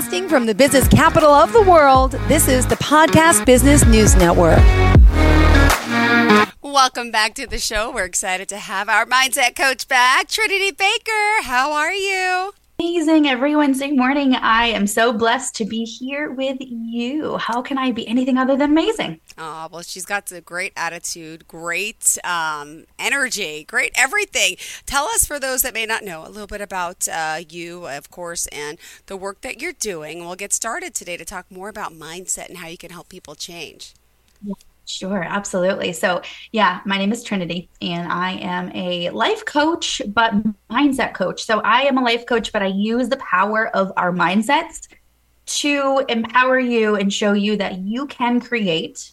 Broadcasting from the business capital of the world, this is the Podcast Business News Network. Welcome back to the show. We're excited to have our mindset coach back, Trinity Baker. How are you? Amazing every Wednesday morning. I am so blessed to be here with you. How can I be anything other than amazing? Oh, well, she's got a great attitude, great um, energy, great everything. Tell us, for those that may not know, a little bit about uh, you, of course, and the work that you're doing. We'll get started today to talk more about mindset and how you can help people change. Sure, absolutely. So, yeah, my name is Trinity, and I am a life coach, but mindset coach. So, I am a life coach, but I use the power of our mindsets to empower you and show you that you can create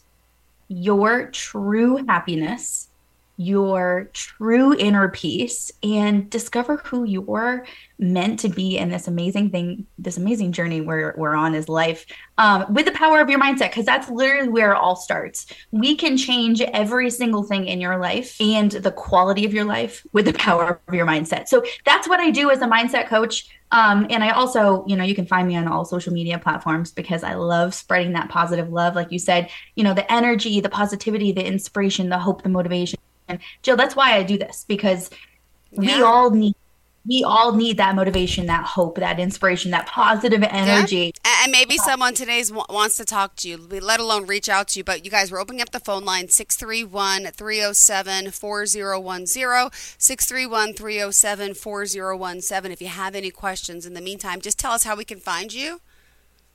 your true happiness your true inner peace and discover who you're meant to be in this amazing thing, this amazing journey we're, we're on is life um, with the power of your mindset, because that's literally where it all starts. We can change every single thing in your life and the quality of your life with the power of your mindset. So that's what I do as a mindset coach. Um, and I also, you know, you can find me on all social media platforms because I love spreading that positive love. Like you said, you know, the energy, the positivity, the inspiration, the hope, the motivation and Jill, that's why I do this because yeah. we all need we all need that motivation, that hope, that inspiration, that positive energy. Yeah. And maybe someone today wants to talk to you, let alone reach out to you. But you guys, we're opening up the phone line 631 307 4010. 631 307 4017. If you have any questions in the meantime, just tell us how we can find you.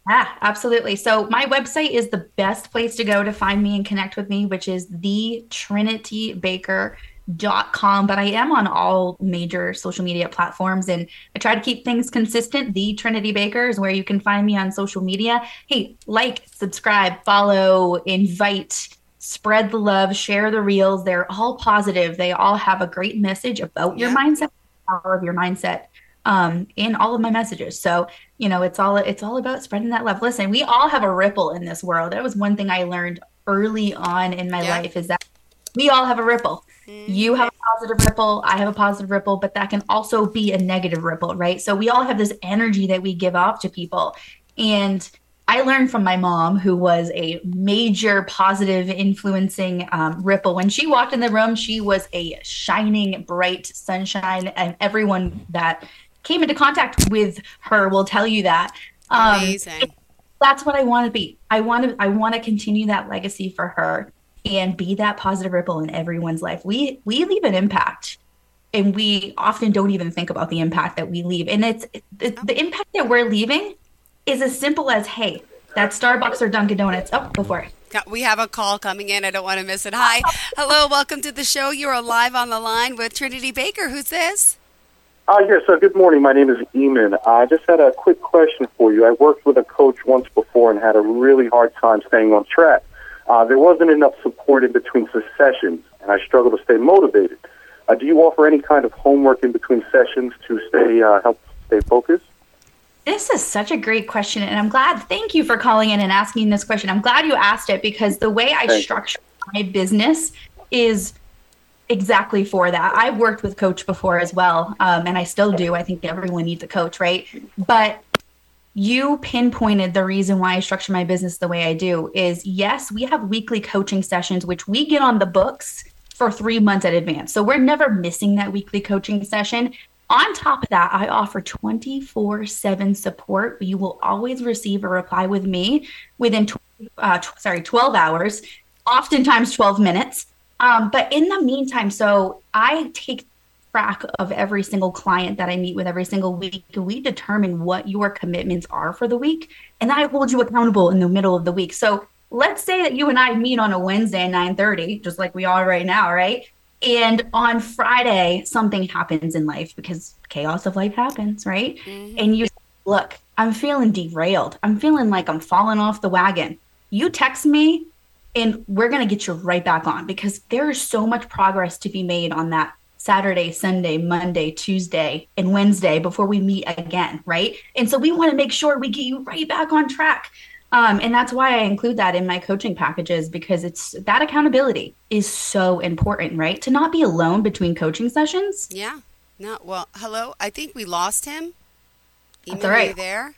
Yeah, absolutely. So my website is the best place to go to find me and connect with me, which is the Trinity Baker dot com. But i am on all major social media platforms and i try to keep things consistent. The trinity baker is where you can find me on social media. Hey like subscribe follow invite spread the love share the reels. They're all positive. They all have a great message about your mindset power of your mindset um, in all of my messages. So, you know, it's all it's all about spreading that love. Listen, we all have a ripple in this world. That was one thing I learned early on in my yeah. life is that we all have a ripple. Mm-hmm. You have a positive ripple, I have a positive ripple, but that can also be a negative ripple, right? So we all have this energy that we give off to people. And I learned from my mom, who was a major positive influencing um, ripple. When she walked in the room, she was a shining, bright sunshine, and everyone that came into contact with her will tell you that. Um, Amazing. That's what I want to be. I want to. I want to continue that legacy for her and be that positive ripple in everyone's life. We we leave an impact, and we often don't even think about the impact that we leave. And it's the, the impact that we're leaving is as simple as, hey, that Starbucks or Dunkin' Donuts. Oh, before. We have a call coming in. I don't want to miss it. Hi. Hello. Welcome to the show. You are live on the line with Trinity Baker. Who's this? Uh, yes, uh, good morning. My name is Eamon. I just had a quick question for you. I worked with a coach once before and had a really hard time staying on track. Uh, there wasn't enough support in between sessions, and I struggled to stay motivated. Uh, do you offer any kind of homework in between sessions to stay uh, help stay focused? This is such a great question, and I'm glad. Thank you for calling in and asking this question. I'm glad you asked it because the way I Thank structure my business is exactly for that. I've worked with coach before as well, um, and I still do. I think everyone needs a coach, right? But you pinpointed the reason why I structure my business the way I do is yes, we have weekly coaching sessions, which we get on the books for three months in advance. So we're never missing that weekly coaching session. On top of that, I offer 24 7 support. You will always receive a reply with me within, uh, sorry, 12 hours, oftentimes 12 minutes. Um, but in the meantime, so I take track of every single client that I meet with every single week. We determine what your commitments are for the week, and I hold you accountable in the middle of the week. So let's say that you and I meet on a Wednesday at 9:30, just like we are right now, right? And on Friday, something happens in life because chaos of life happens, right? Mm-hmm. And you look, I'm feeling derailed. I'm feeling like I'm falling off the wagon. You text me and we're going to get you right back on because there is so much progress to be made on that Saturday, Sunday, Monday, Tuesday, and Wednesday before we meet again, right? And so we want to make sure we get you right back on track. Um, and that's why I include that in my coaching packages because it's that accountability is so important, right? To not be alone between coaching sessions. Yeah. No. Well, hello. I think we lost him. Email that's all right. there.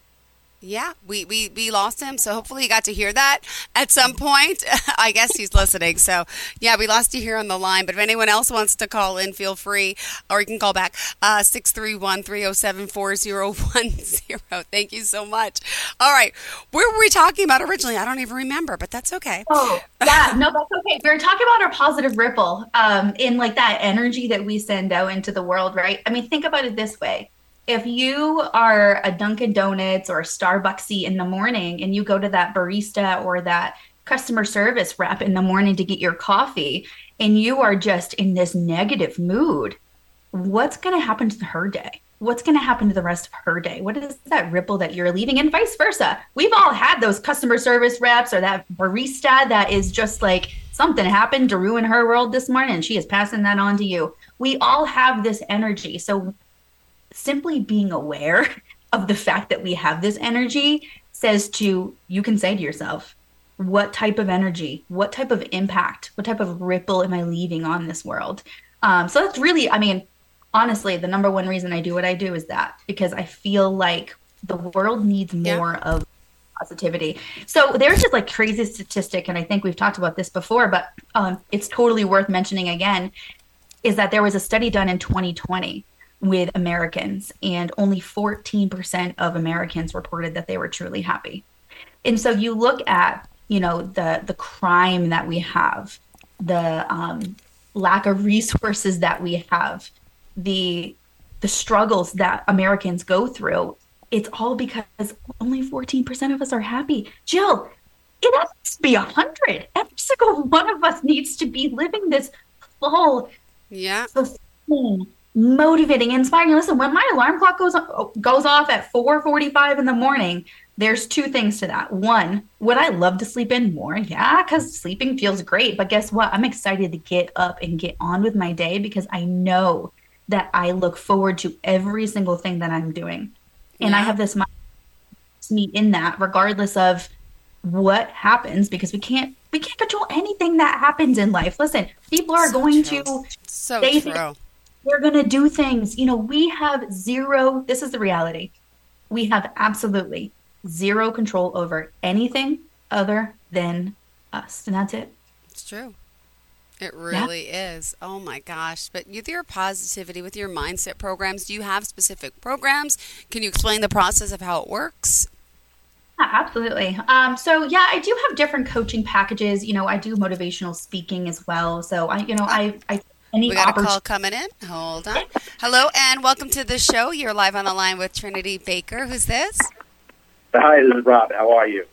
Yeah, we, we, we lost him, so hopefully you got to hear that at some point. I guess he's listening. So, yeah, we lost you here on the line. But if anyone else wants to call in, feel free, or you can call back uh, 631 307 4010. Thank you so much. All right, where were we talking about originally? I don't even remember, but that's okay. Oh, yeah, no, that's okay. We were talking about our positive ripple um, in like that energy that we send out into the world, right? I mean, think about it this way if you are a Dunkin' Donuts or Starbucksy in the morning and you go to that barista or that customer service rep in the morning to get your coffee and you are just in this negative mood, what's going to happen to her day? What's going to happen to the rest of her day? What is that ripple that you're leaving, and vice versa? We've all had those customer service reps or that barista that is just like something happened to ruin her world this morning, she is passing that on to you. We all have this energy. So simply being aware of the fact that we have this energy says to you can say to yourself what type of energy what type of impact what type of ripple am i leaving on this world um, so that's really i mean honestly the number one reason i do what i do is that because i feel like the world needs more yeah. of positivity so there's just like crazy statistic and i think we've talked about this before but um, it's totally worth mentioning again is that there was a study done in 2020 with Americans, and only 14% of Americans reported that they were truly happy. And so you look at, you know, the the crime that we have, the um, lack of resources that we have, the the struggles that Americans go through. It's all because only 14% of us are happy. Jill, it has to be a hundred. Every single one of us needs to be living this full, yeah, fulfilling, motivating, inspiring. Listen, when my alarm clock goes goes off at 4:45 in the morning, there's two things to that. One, would I love to sleep in more? Yeah, because sleeping feels great. But guess what? I'm excited to get up and get on with my day because I know that I look forward to every single thing that I'm doing. And yeah. I have this me in that regardless of what happens because we can't we can't control anything that happens in life. Listen, people are so going true. to so true we're going to do things. You know, we have zero, this is the reality. We have absolutely zero control over anything other than us. And that's it. It's true. It really yeah. is. Oh my gosh. But with your positivity, with your mindset programs, do you have specific programs? Can you explain the process of how it works? Yeah, absolutely. Um, so yeah, I do have different coaching packages. You know, I do motivational speaking as well. So I, you know, I, I any we got a call coming in. Hold on. Hello and welcome to the show. You're live on the line with Trinity Baker. Who's this? Hi, this is Rob. How are you?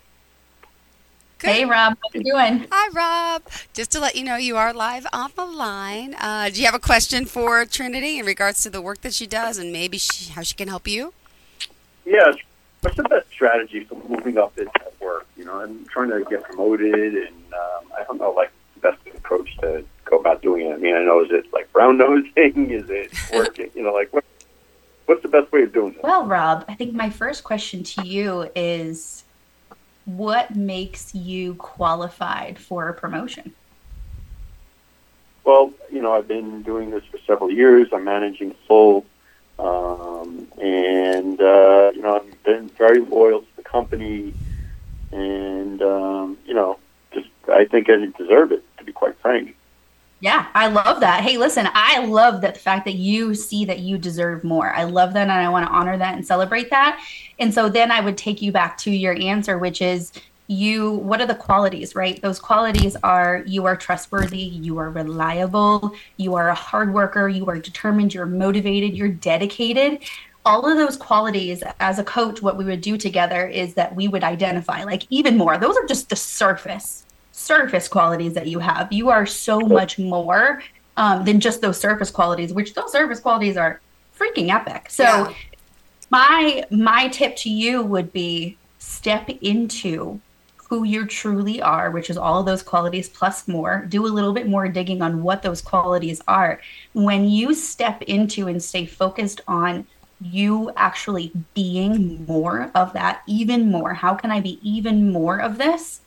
Good. Hey, Rob. How you doing? Hi, Rob. Just to let you know, you are live on the line. Uh, do you have a question for Trinity in regards to the work that she does and maybe she, how she can help you? Yes. What's the best strategy for moving up in work? You know, I'm trying to get promoted, and um, I don't know, like the best approach to go about doing it? I mean, I know is it like brown nosing? Is it working? you know, like what, what's the best way of doing it? Well, Rob, I think my first question to you is, what makes you qualified for a promotion? Well, you know, I've been doing this for several years. I'm managing full, um, and uh, you know, I've been very loyal to the company, and um, you know, just I think I deserve it to be quite frank. Yeah, I love that. Hey, listen, I love that the fact that you see that you deserve more. I love that and I want to honor that and celebrate that. And so then I would take you back to your answer, which is you what are the qualities, right? Those qualities are you are trustworthy, you are reliable, you are a hard worker, you are determined, you're motivated, you're dedicated all of those qualities as a coach what we would do together is that we would identify like even more those are just the surface surface qualities that you have. You are so much more um, than just those surface qualities, which those surface qualities are freaking epic. So yeah. my my tip to you would be step into who you truly are, which is all of those qualities plus more. Do a little bit more digging on what those qualities are. When you step into and stay focused on you actually being more of that, even more. How can I be even more of this?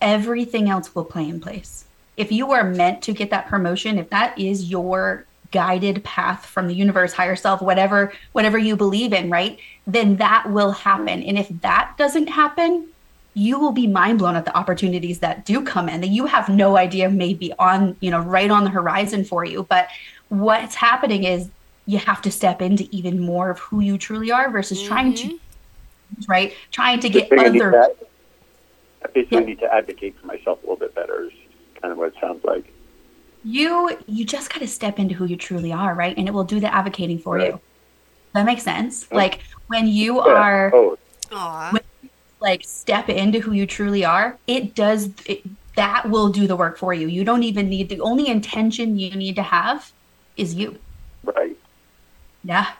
Everything else will play in place. If you are meant to get that promotion, if that is your guided path from the universe, higher self, whatever whatever you believe in, right? Then that will happen. And if that doesn't happen, you will be mind blown at the opportunities that do come in that you have no idea maybe on, you know, right on the horizon for you. But what's happening is you have to step into even more of who you truly are versus mm-hmm. trying to right? Trying to get other I basically yeah. need to advocate for myself a little bit better is kind of what it sounds like. You you just got to step into who you truly are right? And it will do the advocating for right. you that makes sense. Like when you yeah. are oh. when, like step into who you truly are it does it, that will do the work for you. You don't even need the only intention you need to have is you. Right. Yeah.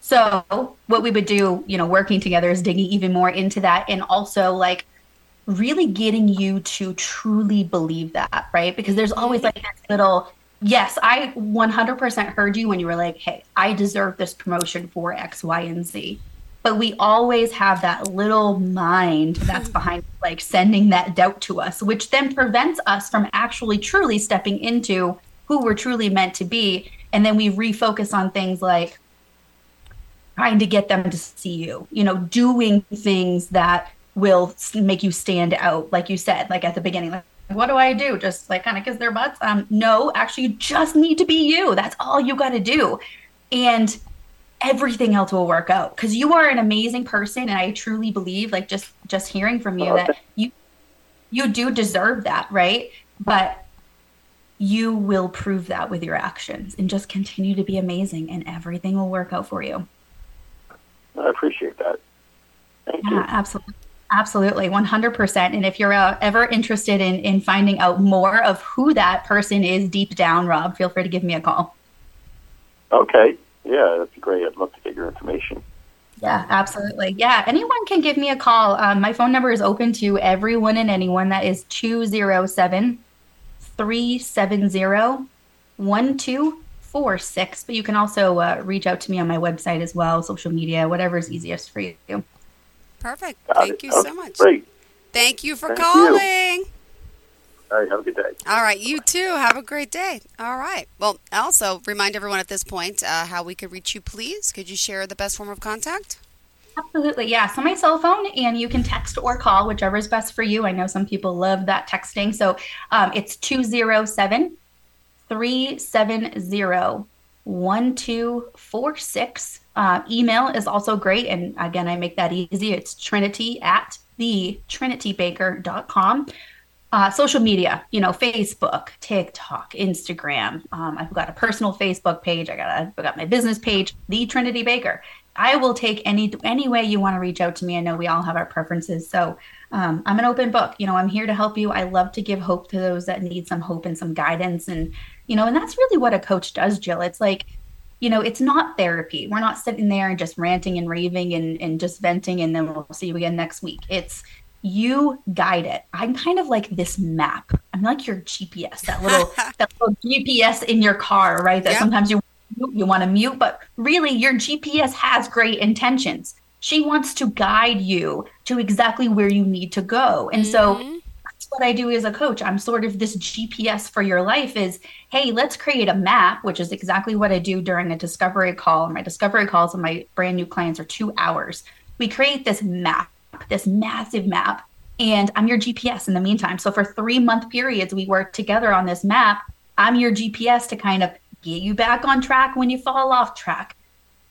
So what we would do you know working together is digging even more into that and also like really getting you to truly believe that, right? Because there's always mm-hmm. like this little, yes, I 100% heard you when you were like, hey, I deserve this promotion for X, Y, and Z. But we always have that little mind that's mm-hmm. behind like sending that doubt to us, which then prevents us from actually truly stepping into who we're truly meant to be. And then we refocus on things like trying to get them to see you, you know, doing things that will make you stand out, like you said, like at the beginning. Like, what do I do? Just like kind of kiss their butts? Um, no, actually, you just need to be you. That's all you got to do, and everything else will work out because you are an amazing person, and I truly believe, like just just hearing from you, that you you do deserve that, right? But you will prove that with your actions and just continue to be amazing, and everything will work out for you. I appreciate that. Thank yeah, you. absolutely. Absolutely, 100%. And if you're uh, ever interested in, in finding out more of who that person is deep down, Rob, feel free to give me a call. Okay. Yeah, that'd great. I'd love to get your information. Yeah, absolutely. Yeah, anyone can give me a call. Um, my phone number is open to everyone and anyone. That is 207 370 1246. But you can also uh, reach out to me on my website as well, social media, whatever is easiest for you. Perfect. Got Thank it. you okay, so much. Great. Thank you for Thank calling. You. All right. Have a good day. All right. You too. Have a great day. All right. Well, also remind everyone at this point uh, how we could reach you, please. Could you share the best form of contact? Absolutely. Yeah. So my cell phone, and you can text or call, whichever is best for you. I know some people love that texting. So um, it's 207 370 1246. Uh, email is also great. And again, I make that easy. It's trinity at the trinitybaker.com. Uh, social media, you know, Facebook, TikTok, Instagram. Um, I've got a personal Facebook page. I got a, I got my business page, The Trinity Baker. I will take any any way you want to reach out to me. I know we all have our preferences, so um, I'm an open book. You know, I'm here to help you. I love to give hope to those that need some hope and some guidance, and you know, and that's really what a coach does, Jill. It's like you know, it's not therapy. We're not sitting there and just ranting and raving and, and just venting and then we'll see you again next week. It's you guide it. I'm kind of like this map. I'm like your GPS, that little that little GPS in your car, right? That yep. sometimes you you want to mute, but really your GPS has great intentions. She wants to guide you to exactly where you need to go. And mm-hmm. so what I do as a coach. I'm sort of this GPS for your life is, hey, let's create a map, which is exactly what I do during a discovery call. My discovery calls and my brand new clients are two hours. We create this map, this massive map, and I'm your GPS in the meantime. So for three month periods, we work together on this map. I'm your GPS to kind of get you back on track when you fall off track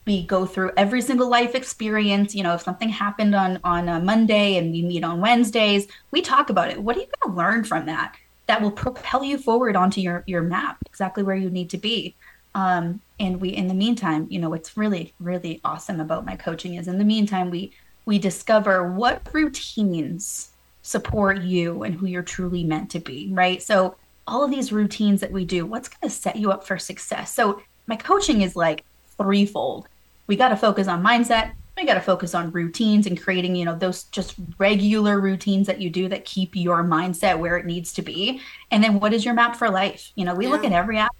we go through every single life experience. You know if something happened on on a monday and we meet on wednesdays we talk about it. What are you going to learn from that that will propel you forward onto your your map exactly where you need to be? Um, and we in the meantime you know what's really really awesome about my coaching is in the meantime we we discover what routines support you and who you're truly meant to be right? So all of these routines that we do what's going to set you up for success? So my coaching is like threefold we got to focus on mindset. We got to focus on routines and creating you know those just regular routines that you do that keep your mindset where it needs to be. And then what is your map for life? You know we yeah. look at every app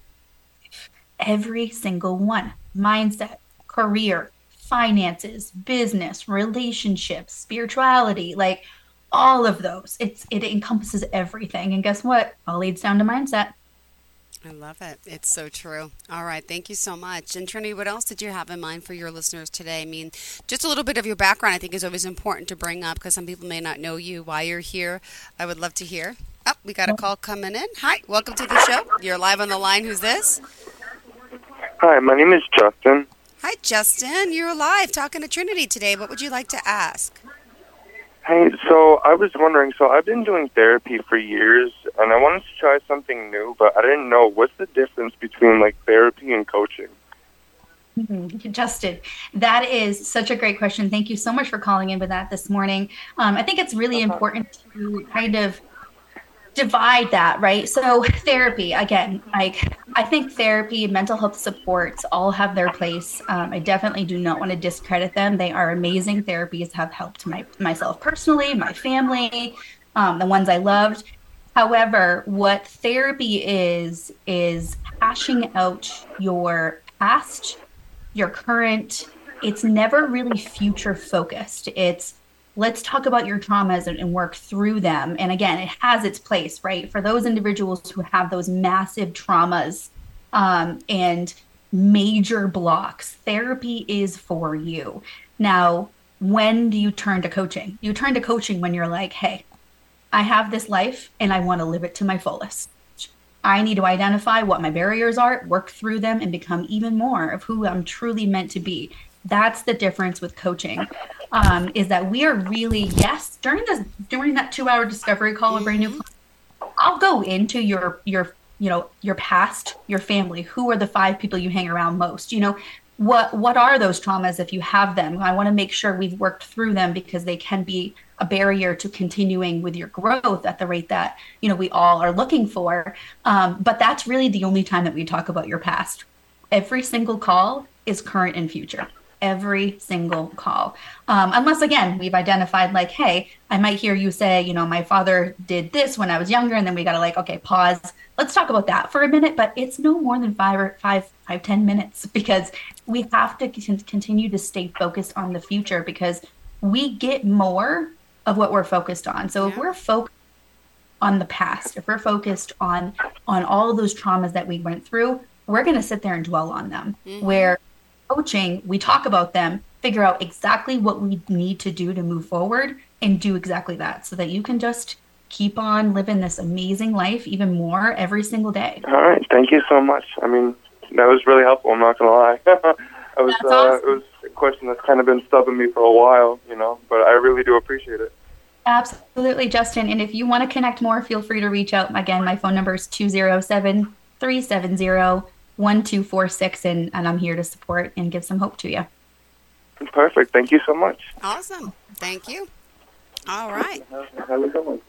every single one. Mindset career finances business relationships spirituality like all of those. It's it encompasses everything. And guess what? All leads down to mindset I love it. It's so true. All right. Thank you so much. And Trinity, what else did you have in mind for your listeners today? I mean, just a little bit of your background, I think, is always important to bring up because some people may not know you, why you're here. I would love to hear. Oh, we got a call coming in. Hi. Welcome to the show. You're live on the line. Who's this? Hi, my name is Justin. Hi, Justin. You're live talking to Trinity today. What would you like to ask? Hey, so I was wondering, so I've been doing therapy for years and I wanted to try something new, but I didn't know what's the difference between like therapy and coaching. Mm-hmm. Justin, that is such a great question. Thank you so much for calling in with that this morning. Um, I think it's really uh-huh. important to kind of divide that, right? So therapy, again, like I think therapy, mental health supports all have their place. Um, I definitely do not want to discredit them. They are amazing. Therapies have helped my myself personally, my family, um, the ones I loved. However, what therapy is is hashing out your past, your current. It's never really future focused. It's let's talk about your traumas and, and, work through them. And again, it has its place, right? For those individuals who have those massive traumas um, and major blocks, therapy is for you. Now, when do you turn to coaching? You turn to coaching when you're like, hey, I have this life and I want to live it to my fullest. I need to identify what my barriers are, work through them, and become even more of who I'm truly meant to be. That's the difference with coaching um, is that we are really yes during this during that two hour discovery call with brand new. I'll go into your your you know your past, your family. Who are the five people you hang around most? You know what what are those traumas if you have them? I want to make sure we've worked through them because they can be a barrier to continuing with your growth at the rate that you know we all are looking for. Um, but that's really the only time that we talk about your past. Every single call is current and future every single call. Um, unless, again, we've identified, like, hey, I might hear you say, you know, my father did this when I was younger. And then we got to, like, okay, pause. Let's talk about that for a minute. But it's no more than five or five, five, ten minutes because we have to continue to stay focused on the future because we get more of what we're focused on. So yeah. if we're focused on the past, if we're focused on on all those traumas that we went through, we're going to sit there and dwell on them. Mm-hmm. Where coaching, we talk about them, figure out exactly what we need to do to move forward and do exactly that so that you can just keep on living this amazing life even more every single day. All right. Thank you so much. I mean, that was really helpful. I'm not going to lie. I was, uh, awesome. it was a question that's kind of been stubbing me for a while, you know, but I really do appreciate it. Absolutely, Justin. And if you want to connect more, feel free to reach out. Again, my phone number is 207 370 1246 and, and I'm here to support and give some hope to you. Perfect. Thank you so much. Awesome. Thank you. All right. Have a good one.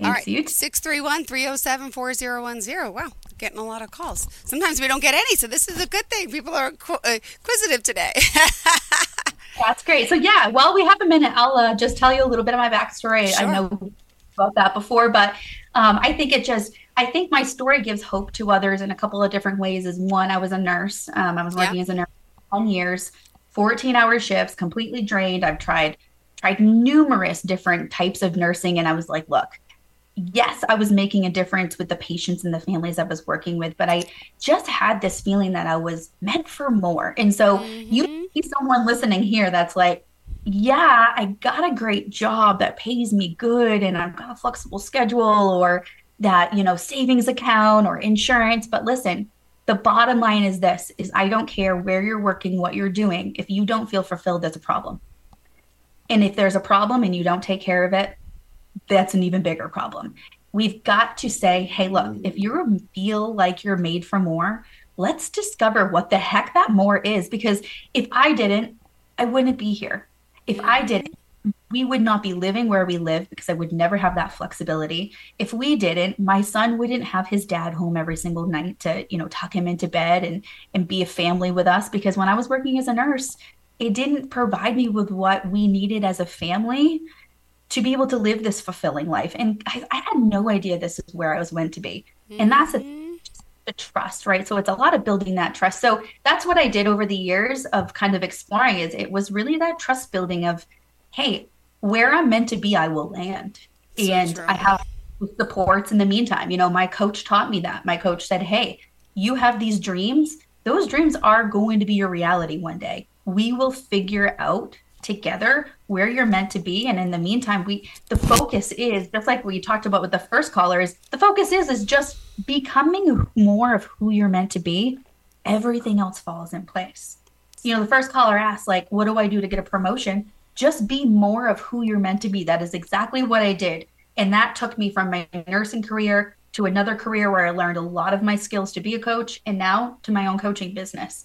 All right, 631 307 4010. Wow, getting a lot of calls. Sometimes we don't get any, so this is a good thing. People are uh, inquisitive today. That's great. So, yeah, while we have a minute, I'll uh, just tell you a little bit of my backstory. Sure. I know about that before, but um, I think it just I think my story gives hope to others in a couple of different ways. Is one, I was a nurse. Um, I was working yeah. as a nurse for 10 years, 14 hour shifts, completely drained. I've tried tried numerous different types of nursing, and I was like, look, yes, I was making a difference with the patients and the families I was working with, but I just had this feeling that I was meant for more. And so mm-hmm. you see someone listening here that's like, yeah, I got a great job that pays me good and I've got a flexible schedule or that you know savings account or insurance but listen the bottom line is this is i don't care where you're working what you're doing if you don't feel fulfilled that's a problem. And if there's a problem and you don't take care of it that's an even bigger problem. We've got to say hey look if you feel like you're made for more let's discover what the heck that more is because if i didn't i wouldn't be here. If i didn't we would not be living where we live because I would never have that flexibility. If we didn't, my son wouldn't have his dad home every single night to, you know, tuck him into bed and and be a family with us because when I was working as a nurse, it didn't provide me with what we needed as a family to be able to live this fulfilling life. And I, I had no idea this is where I was meant to be. Mm-hmm. And that's a mm-hmm. the trust, right? So it's a lot of building that trust. So that's what I did over the years of kind of exploring is it was really that trust building of, hey, where I'm meant to be, I will land. So and true. I have supports in the meantime. You know, my coach taught me that. My coach said, Hey, you have these dreams. Those dreams are going to be your reality one day. We will figure out together where you're meant to be and in the meantime we the focus is just like we talked about with the first callers the focus is is just becoming more of who you're meant to be everything else falls in place you know the first caller asked like what do i do to get a promotion just be more of who you're meant to be that is exactly what i did and that took me from my nursing career to another career where I learned a lot of my skills to be a coach and now to my own coaching business.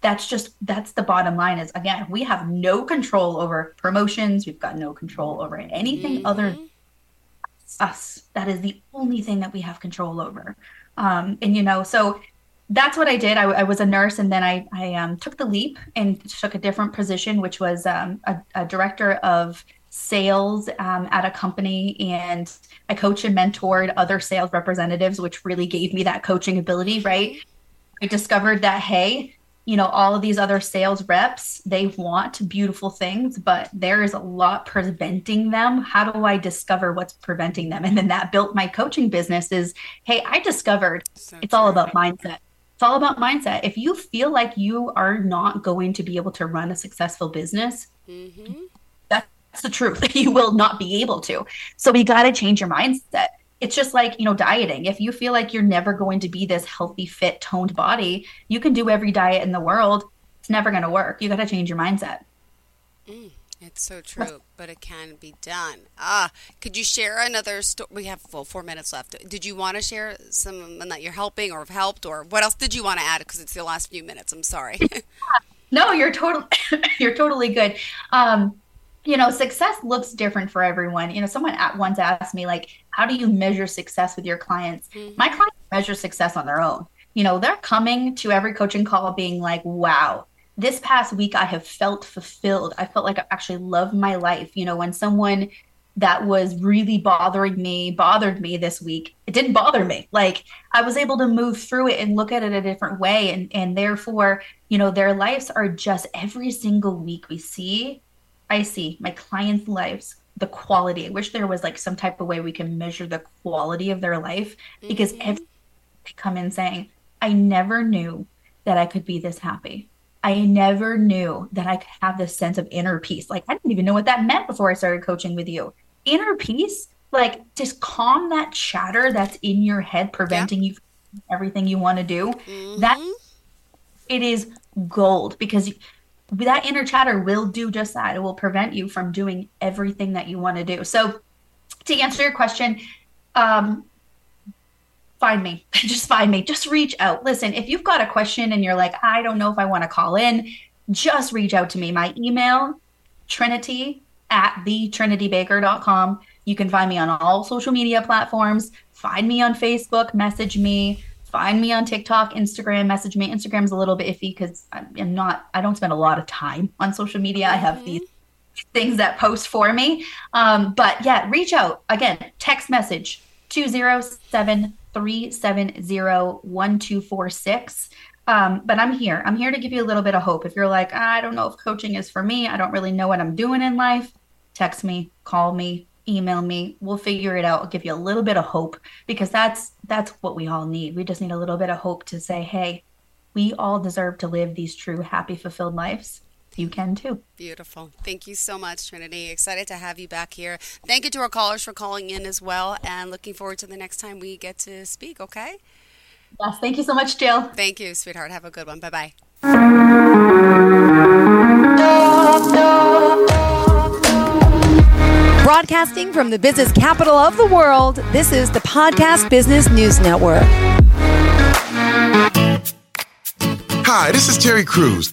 That's just that's the bottom line is again, we have no control over promotions, we've got no control over anything mm-hmm. other us. That is the only thing that we have control over. Um, and you know, so that's what I did. I, I was a nurse, and then I, I um, took the leap and took a different position, which was um, a, a, director of sales um, at a company and I coached and mentored other sales representatives, which really gave me that coaching ability, right? I discovered that, hey, you know, all of these other sales reps, they want beautiful things, but there is a lot preventing them. How do I discover what's preventing them? And then that built my coaching business is, hey, I discovered so it's all about mindset. It's all about mindset. If you feel like you are not going to be able to run a successful business, mm-hmm that's the truth. you will not be able to. So we got to change your mindset. It's just like, you know, dieting. If you feel like you're never going to be this healthy, fit, toned body, you can do every diet in the world. It's never going to work. You got to change your mindset. Mm, it's so true, but it can be done. Ah, could you share another story? We have full four minutes left. Did you want to share someone that you're helping or have helped, or what else did you want to add? Because it's the last few minutes. I'm sorry. no, you're totally you're totally good. Um, you know, success looks different for everyone. You know, someone at once asked me, like, how do you measure success with your clients? Mm-hmm. My clients measure success on their own. You know, they're coming to every coaching call being like, wow, this past week I have felt fulfilled. I felt like I actually love my life. You know, when someone that was really bothering me bothered me this week, it didn't bother me. Like I was able to move through it and look at it a different way. And and therefore, you know, their lives are just every single week we see I see my clients' lives, the quality. I wish there was like some type of way we can measure the quality of their life because mm-hmm. every they come in saying, I never knew that I could be this happy. I never knew that I could have this sense of inner peace. Like I didn't even know what that meant before I started coaching with you. Inner peace, like just calm that chatter that's in your head, preventing yeah. you from everything you want to do. Mm-hmm. That it is gold because that inner chatter will do just that. It will prevent you from doing everything that you want to do. So, to answer your question, um, find me. Just find me. Just reach out. Listen, if you've got a question and you're like, I don't know if I want to call in, just reach out to me. My email, trinity at thetrinitybaker.com. You can find me on all social media platforms. Find me on Facebook, message me find me on TikTok, Instagram, message me. Instagram's a little bit iffy because I'm not, I don't spend a lot of time on social media. Mm-hmm. I have these things that post for me. Um, but yeah, reach out again, text message 207 370 1246. Um, but I'm here. I'm here to give you a little bit of hope. If you're like, I don't know if coaching is for me, I don't really know what I'm doing in life, text me, call me, email me we'll figure it out I'll give you a little bit of hope because that's that's what we all need we just need a little bit of hope to say hey we all deserve to live these true happy fulfilled lives you can too. Beautiful. Thank you so much trinity. Excited to have you back here. Thank you to our callers for calling in as well and looking forward to the next time we get to speak okay? Yes thank you so much jill. Thank you sweetheart. Have a good one. Bye bye Broadcasting from the business capital of the world, this is the Podcast Business News Network. Hi, this is Terry Crews,